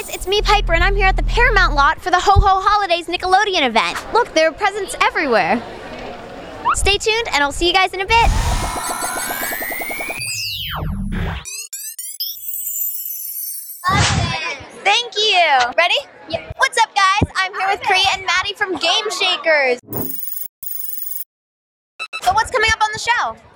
guys, it's me, Piper, and I'm here at the Paramount lot for the Ho Ho Holidays Nickelodeon event. Look, there are presents everywhere. Stay tuned, and I'll see you guys in a bit. Thank you. Ready? Yep. What's up, guys? I'm here with Cree and Maddie from Game Shakers. So, what's coming up on the show?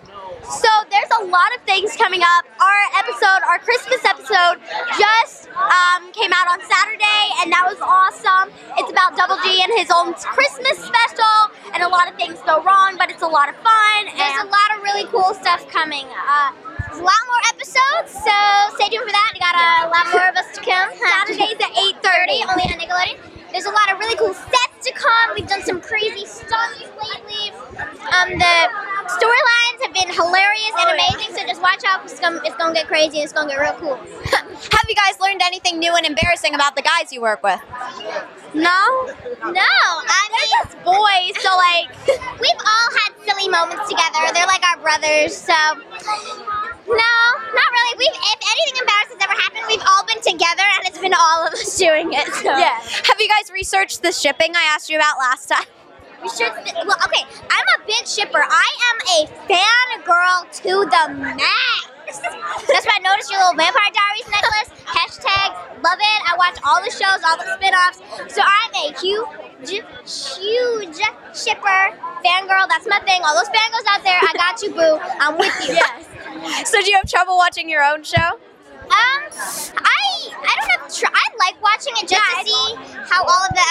So there's a lot of things coming up. Our episode, our Christmas episode, just um, came out on Saturday, and that was awesome. It's about Double G and his own Christmas special, and a lot of things go wrong, but it's a lot of fun. There's a lot of really cool stuff coming. Uh, there's a lot more episodes, so stay tuned for that. We got a lot more of us to come. Saturdays at 8:30, only on Nickelodeon. There's a lot of really cool sets to come. We've done some crazy stunts lately. Um, the been hilarious and oh, amazing, so just watch out. It's gonna, it's gonna get crazy and it's gonna get real cool. Have you guys learned anything new and embarrassing about the guys you work with? No? No. I mean, just boys, so like, we've all had silly moments together. They're like our brothers, so. No, not really. We've, if anything embarrassing has ever happened, we've all been together and it's been all of us doing it. So. Yeah. Have you guys researched the shipping I asked you about last time? We should. Well, okay. I'm a big shipper. I am a fan girl to the max. That's why I noticed your little Vampire Diaries necklace. Hashtag love it. I watch all the shows, all the spin-offs. So I'm a huge, huge shipper fangirl. That's my thing. All those fangirls out there, I got you, boo. I'm with you. Yes. So do you have trouble watching your own show? Um, I I don't have tr- I like watching it just to see how all of the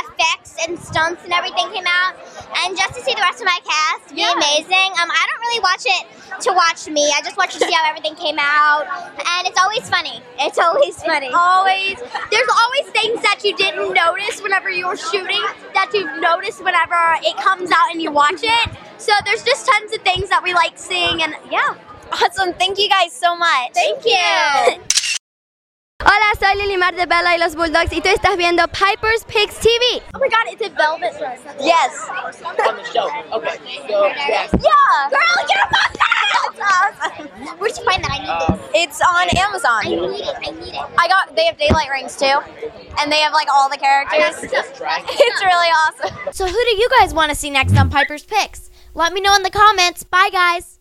and stunts and everything came out, and just to see the rest of my cast be amazing. Um, I don't really watch it to watch me. I just watch to see how everything came out, and it's always funny. It's always funny. always there's always things that you didn't notice whenever you were shooting that you notice whenever it comes out and you watch it. So there's just tons of things that we like seeing and yeah. Awesome. Thank you guys so much. Thank you. Hola, soy Lilimar de Bella y los Bulldogs y tú estás viendo Piper's Picks TV. Oh my god, it's a velvet dress. Yes. on the show. Okay, so yeah. Yeah. Girl, get up on that! Where'd you find that? I need this. Um, it's on Amazon. I need it. I need it. I got. They have daylight rings too, and they have like all the characters. Just try. It's really awesome. So who do you guys want to see next on Piper's Picks? Let me know in the comments. Bye, guys.